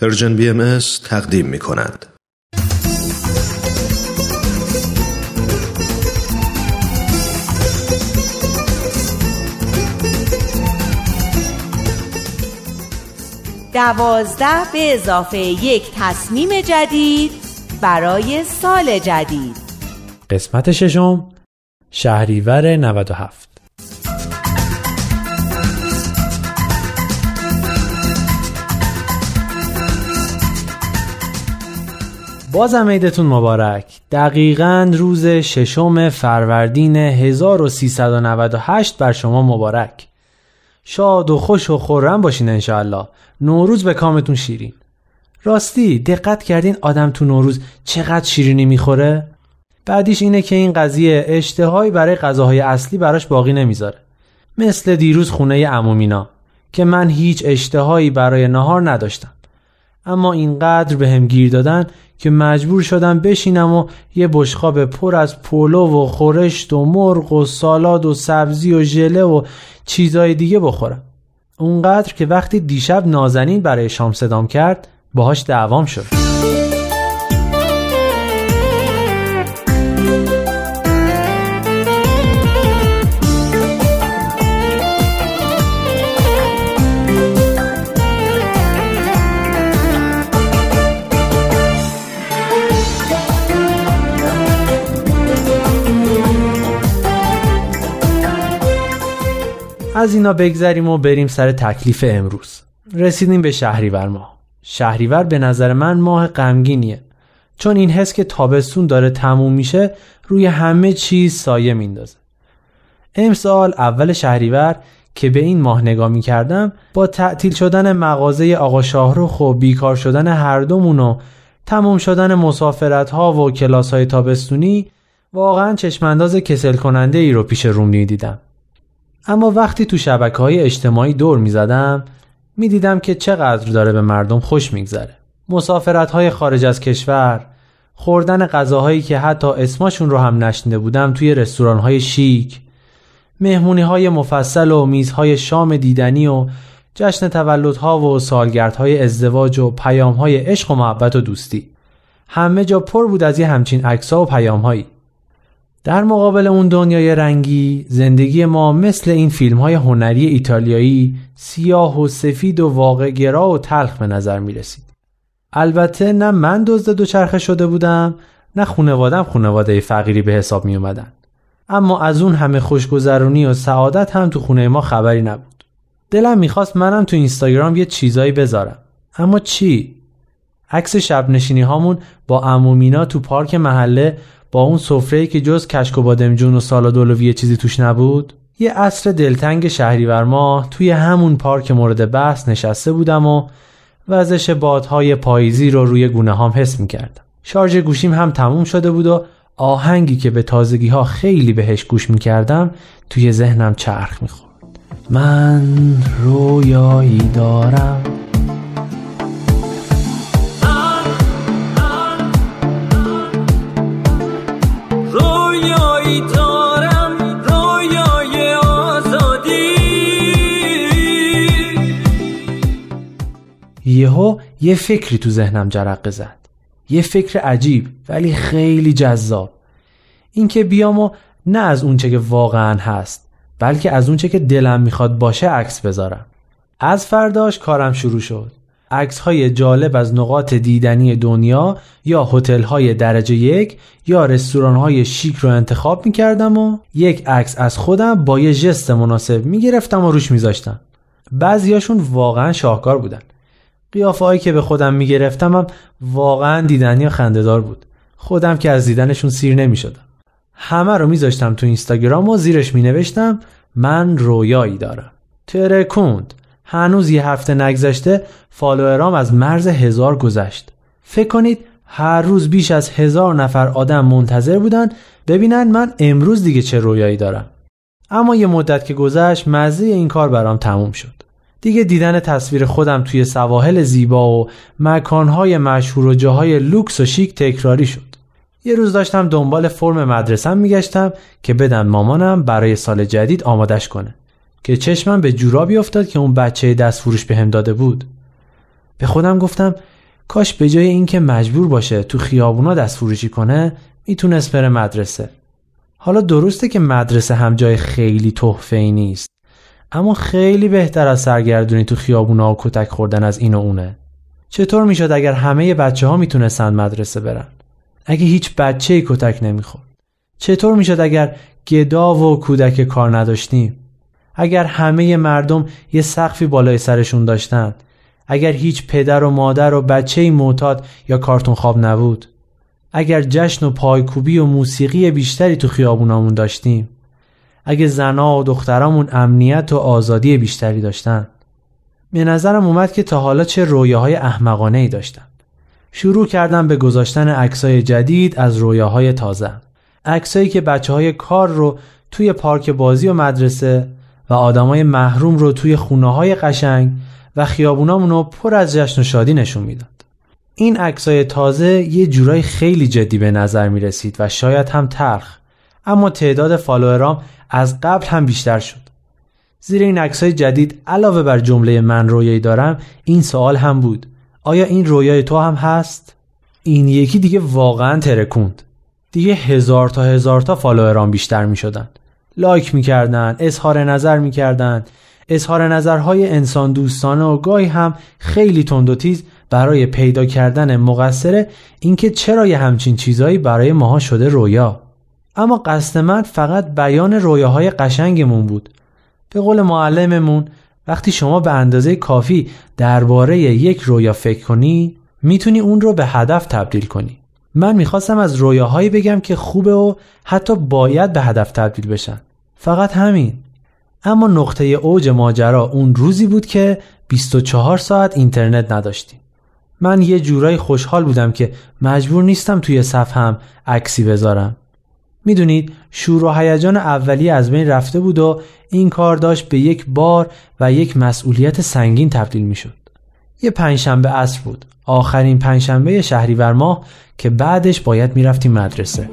پرژن بی ام تقدیم می کند. دوازده به اضافه یک تصمیم جدید برای سال جدید قسمت ششم شهریور 97 بازم عیدتون مبارک. دقیقا روز ششم فروردین 1398 بر شما مبارک. شاد و خوش و خورم باشین انشاءالله. نوروز به کامتون شیرین. راستی دقت کردین آدم تو نوروز چقدر شیرینی می‌خوره؟ بعدیش اینه که این قضیه اشتهایی برای غذاهای اصلی براش باقی نمی‌ذاره. مثل دیروز خونه عمومینا که من هیچ اشتهایی برای نهار نداشتم. اما اینقدر به هم گیر دادن که مجبور شدم بشینم و یه بشقاب پر از پلو و خورشت و مرغ و سالاد و سبزی و ژله و چیزای دیگه بخورم. اونقدر که وقتی دیشب نازنین برای شام صدام کرد باهاش دعوام شد. از اینا بگذریم و بریم سر تکلیف امروز. رسیدیم به شهریور ماه. شهریور به نظر من ماه غمگینیه. چون این حس که تابستون داره تموم میشه روی همه چیز سایه میندازه. امسال اول شهریور که به این ماه نگاه می کردم با تعطیل شدن مغازه آقا شاهروخ و بیکار شدن هر دومون و تموم شدن مسافرت ها و کلاس های تابستونی واقعا چشمانداز کسل کننده ای رو پیش روم دیدم اما وقتی تو شبکه های اجتماعی دور می زدم می دیدم که چقدر داره به مردم خوش میگذره. مسافرت های خارج از کشور، خوردن غذاهایی که حتی اسمشون رو هم نشنده بودم توی رستوران های شیک، مهمونی های مفصل و میزهای شام دیدنی و جشن تولدها و سالگردهای ازدواج و پیام های عشق و محبت و دوستی. همه جا پر بود از یه همچین عکس‌ها و پیامهایی. در مقابل اون دنیای رنگی زندگی ما مثل این فیلم های هنری ایتالیایی سیاه و سفید و واقع گرا و تلخ به نظر می رسید. البته نه من دزد دوچرخه شده بودم نه خونوادم خونواده فقیری به حساب می اومدن. اما از اون همه خوشگذرونی و سعادت هم تو خونه ما خبری نبود. دلم می‌خواست منم تو اینستاگرام یه چیزایی بذارم. اما چی؟ عکس شب نشینی هامون با امومینا تو پارک محله با اون سفره‌ای که جز کشک و بادمجون و سالاد اولوی چیزی توش نبود یه عصر دلتنگ شهریور ماه توی همون پارک مورد بحث نشسته بودم و وزش بادهای پاییزی رو روی گونه هام حس می‌کردم. شارژ گوشیم هم تموم شده بود و آهنگی که به تازگی ها خیلی بهش گوش می‌کردم توی ذهنم چرخ می‌خورد. من رویایی دارم. یهو یه فکری تو ذهنم جرقه زد. یه فکر عجیب ولی خیلی جذاب. اینکه بیام و نه از اونچه که واقعا هست بلکه از اونچه که دلم می‌خواد باشه عکس بذارم. از فرداش کارم شروع شد. عکس های جالب از نقاط دیدنی دنیا یا هتل های درجه یک یا رستوران های شیک رو انتخاب می‌کردم و یک عکس از خودم با یه ژست مناسب می‌گرفتم و روش میذاشتم. بعضیاشون واقعا شاهکار بودن. قیافه که به خودم می‌گرفتم هم واقعا دیدنی و خندهدار بود. خودم که از دیدنشون سیر نمی‌شدم. همه رو میذاشتم تو اینستاگرام و زیرش مینوشتم من رویایی دارم. ترکوند. هنوز یه هفته نگذشته فالوورام از مرز هزار گذشت. فکر کنید هر روز بیش از هزار نفر آدم منتظر بودن ببینن من امروز دیگه چه رویایی دارم. اما یه مدت که گذشت مزه این کار برام تموم شد. دیگه دیدن تصویر خودم توی سواحل زیبا و مکانهای مشهور و جاهای لوکس و شیک تکراری شد. یه روز داشتم دنبال فرم مدرسم میگشتم که بدن مامانم برای سال جدید آمادش کنه که چشمم به جورابی افتاد که اون بچه دست فروش به هم داده بود. به خودم گفتم کاش به جای اینکه مجبور باشه تو خیابونا دست فروشی کنه می‌تونست بره مدرسه حالا درسته که مدرسه هم جای خیلی تحفه ای نیست اما خیلی بهتر از سرگردونی تو خیابونا و کتک خوردن از این و اونه. چطور می‌شد اگر همه بچه ها می‌تونستن مدرسه برن؟ اگه هیچ بچه ای کتک نمی‌خورد. چطور می‌شد اگر گدا و کودک کار نداشتیم؟ اگر همه مردم یه سقفی بالای سرشون داشتن؟ اگر هیچ پدر و مادر و بچه معتاد یا کارتون خواب نبود؟ اگر جشن و پایکوبی و موسیقی بیشتری تو خیابونامون داشتیم؟ اگه زنا و دخترامون امنیت و آزادی بیشتری داشتن. به نظرم اومد که تا حالا چه رویاهای احمقانه ای داشتن. شروع کردم به گذاشتن عکسای جدید از رویاهای تازه. عکسایی که بچه های کار رو توی پارک بازی و مدرسه و آدمای محروم رو توی خونه های قشنگ و خیابونامون رو پر از جشن و شادی نشون می‌داد. این عکسای تازه یه جورای خیلی جدی به نظر می رسید و شاید هم تلخ. اما تعداد فالوورام از قبل هم بیشتر شد. زیر این عکسای جدید علاوه بر جمله من رویایی دارم این سوال هم بود آیا این رویای تو هم هست؟ این یکی دیگه واقعا ترکوند. دیگه هزار تا هزار تا فالوورام بیشتر می شدن. لایک می‌کردن اظهار نظر می‌کردن اظهار نظرهای انسان دوستانه و گاهی هم خیلی تند و تیز برای پیدا کردن مقصر اینکه چرا یه همچین چیزایی برای ماها شده رویا اما قصد من فقط بیان رویاهای قشنگمون بود. به قول معلممون وقتی شما به اندازه کافی درباره یک رویا فکر کنی می‌تونی اون رو به هدف تبدیل کنی. من می‌خواستم از رویاهایی بگم که خوبه و حتی باید به هدف تبدیل بشن. فقط همین. اما نقطه اوج ماجرا اون روزی بود که 24 ساعت اینترنت نداشتیم. من یه جورایی خوشحال بودم که مجبور نیستم توی هم عکسی بذارم. می‌دونید شور و هیجان اولی از بین رفته بود و این کار داشت به یک بار و یک مسئولیت سنگین تبدیل می‌شد. یه پنجشنبه عصر بود. آخرین پنجشنبه شهریور ماه که بعدش باید می‌رفتیم مدرسه.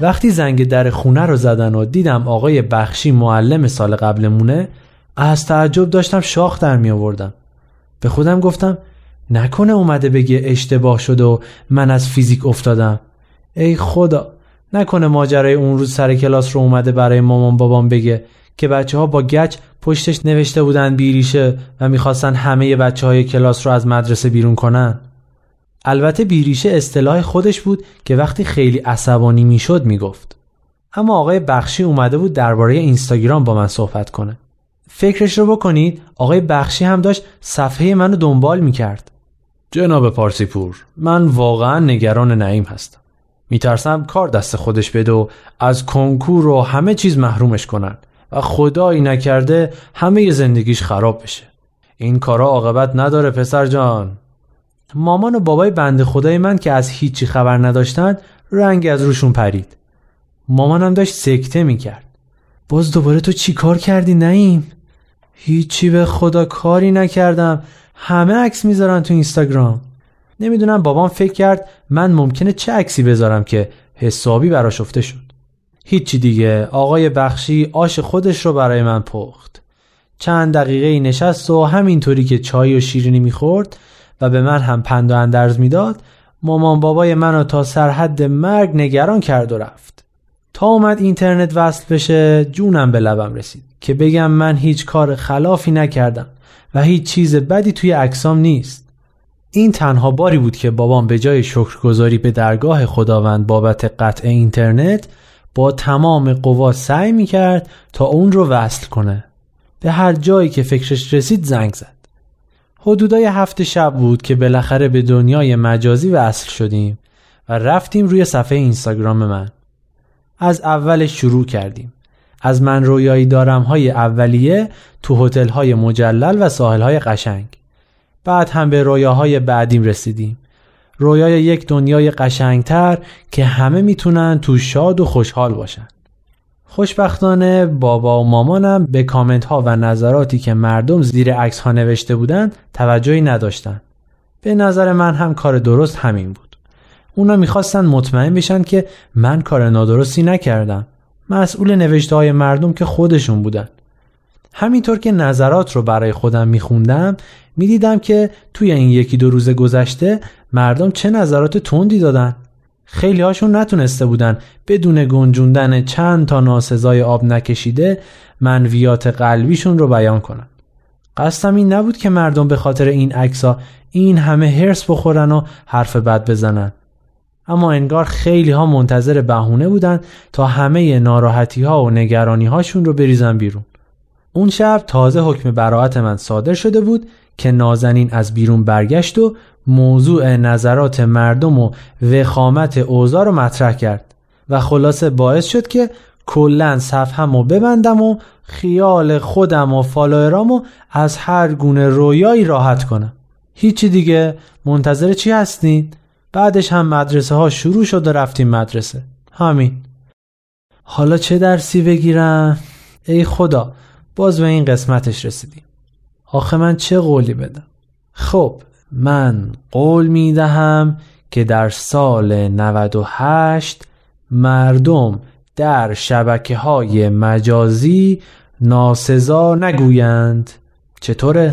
وقتی زنگ در خونه رو زدن و دیدم آقای بخشی معلم سال قبلمونه از تعجب داشتم شاخ در می آوردم. به خودم گفتم نکنه اومده بگه اشتباه شده و من از فیزیک افتادم. ای خدا نکنه ماجرای اون روز سر کلاس رو اومده برای مامان بابام بگه که بچه ها با گچ پشتش نوشته بودن بیریشه و می‌خواستن همه بچه های کلاس رو از مدرسه بیرون کنن. البته بیریشه اصطلاح خودش بود که وقتی خیلی عصبانی می‌شد می‌گفت. اما آقای بخشی اومده بود درباره اینستاگرام با من صحبت کنه. فکرش رو بکنید آقای بخشی هم داشت صفحه منو دنبال می‌کرد. جناب پارسیپور من واقعا نگران نعیم هستم. میترسم کار دست خودش بده و از کنکور و همه چیز محرومش کنن و خدایی نکرده همه زندگیش خراب بشه. این کارا عاقبت نداره پسر جان. مامان و بابای بنده خدای من که از هیچی خبر نداشتن رنگ از روشون پرید. مامانم داشت سکته می‌کرد. باز دوباره تو چی کار کردی نیم؟ هیچی به خدا کاری نکردم. همه عکس می‌ذارن تو اینستاگرام. نمی‌دونم بابام فکر کرد من ممکنه چه عکسی بذارم که حسابی براش افته شد. هیچی دیگه آقای بخشی آش خودش رو برای من پخت. چند دقیقه نشست و همینطوری که چای و شیرینی می‌خورد و به من هم پند و اندرز می‌داد مامان بابای منو تا سرحد مرگ نگران کرد و رفت. تا اومد اینترنت وصل بشه جونم به لبم رسید که بگم من هیچ کار خلافی نکردم و هیچ چیز بدی توی عکسام نیست. این تنها باری بود که بابام به جای شکرگزاری به درگاه خداوند بابت قطع اینترنت با تمام قوا سعی می‌کرد تا اون رو وصل کنه. به هر جایی که فکرش رسید زنگ زد. حدودای هفت شب بود که بالاخره به دنیای مجازی وصل شدیم و رفتیم روی صفحه اینستاگرام من. از اول شروع کردیم. از من رویایی دارم های اولیه تو هتل های مجلل و ساحل های قشنگ. بعد هم به رویاهای بعدیم رسیدیم. رویای یک دنیای قشنگتر که همه می‌تونن تو شاد و خوشحال باشن. خوشبختانه بابا و مامانم به کامنت ها و نظراتی که مردم زیر عکس ها نوشته بودند توجهی نداشتند. به نظر من هم کار درست همین بود. اونا می‌خواستن مطمئن بشن که من کار نادرستی نکردم. مسئول نوشته های مردم که خودشون بودن. همینطور که نظرات رو برای خودم میخوندم می‌دیدم که توی این یکی دو روز گذشته مردم چه نظرات تندی دادن. خیلی هاشون نتونسته بودن بدون گنجوندن چند تا ناسزای آب نکشیده منویات قلبیشون رو بیان کنن. قصدم این نبود که مردم به خاطر این عکسا این همه هرس بخورن و حرف بد بزنن. اما انگار خیلی ها منتظر بهونه بودن تا همه ناراحتی ها و نگرانی هاشون رو بریزن بیرون. اون شب تازه حکم براعت من صادر شده بود که نازنین از بیرون برگشت و موضوع نظرات مردم و وخامت اوضاع رو مطرح کرد و خلاصه باعث شد که کلا صفحم رو ببندم و خیال خودم و فالوئرامو از هر گونه رویایی راحت کنم. هیچی دیگه؟ منتظر چی هستین؟ بعدش هم مدرسه ها شروع شد و رفتیم مدرسه. همین. حالا چه درسی بگیرم؟ ای خدا باز به این قسمتش رسیدیم. آخه من چه قولی بدم خب من قول می دهم که در سال 98 مردم در شبکه های مجازی ناسزا نگویند چطوره؟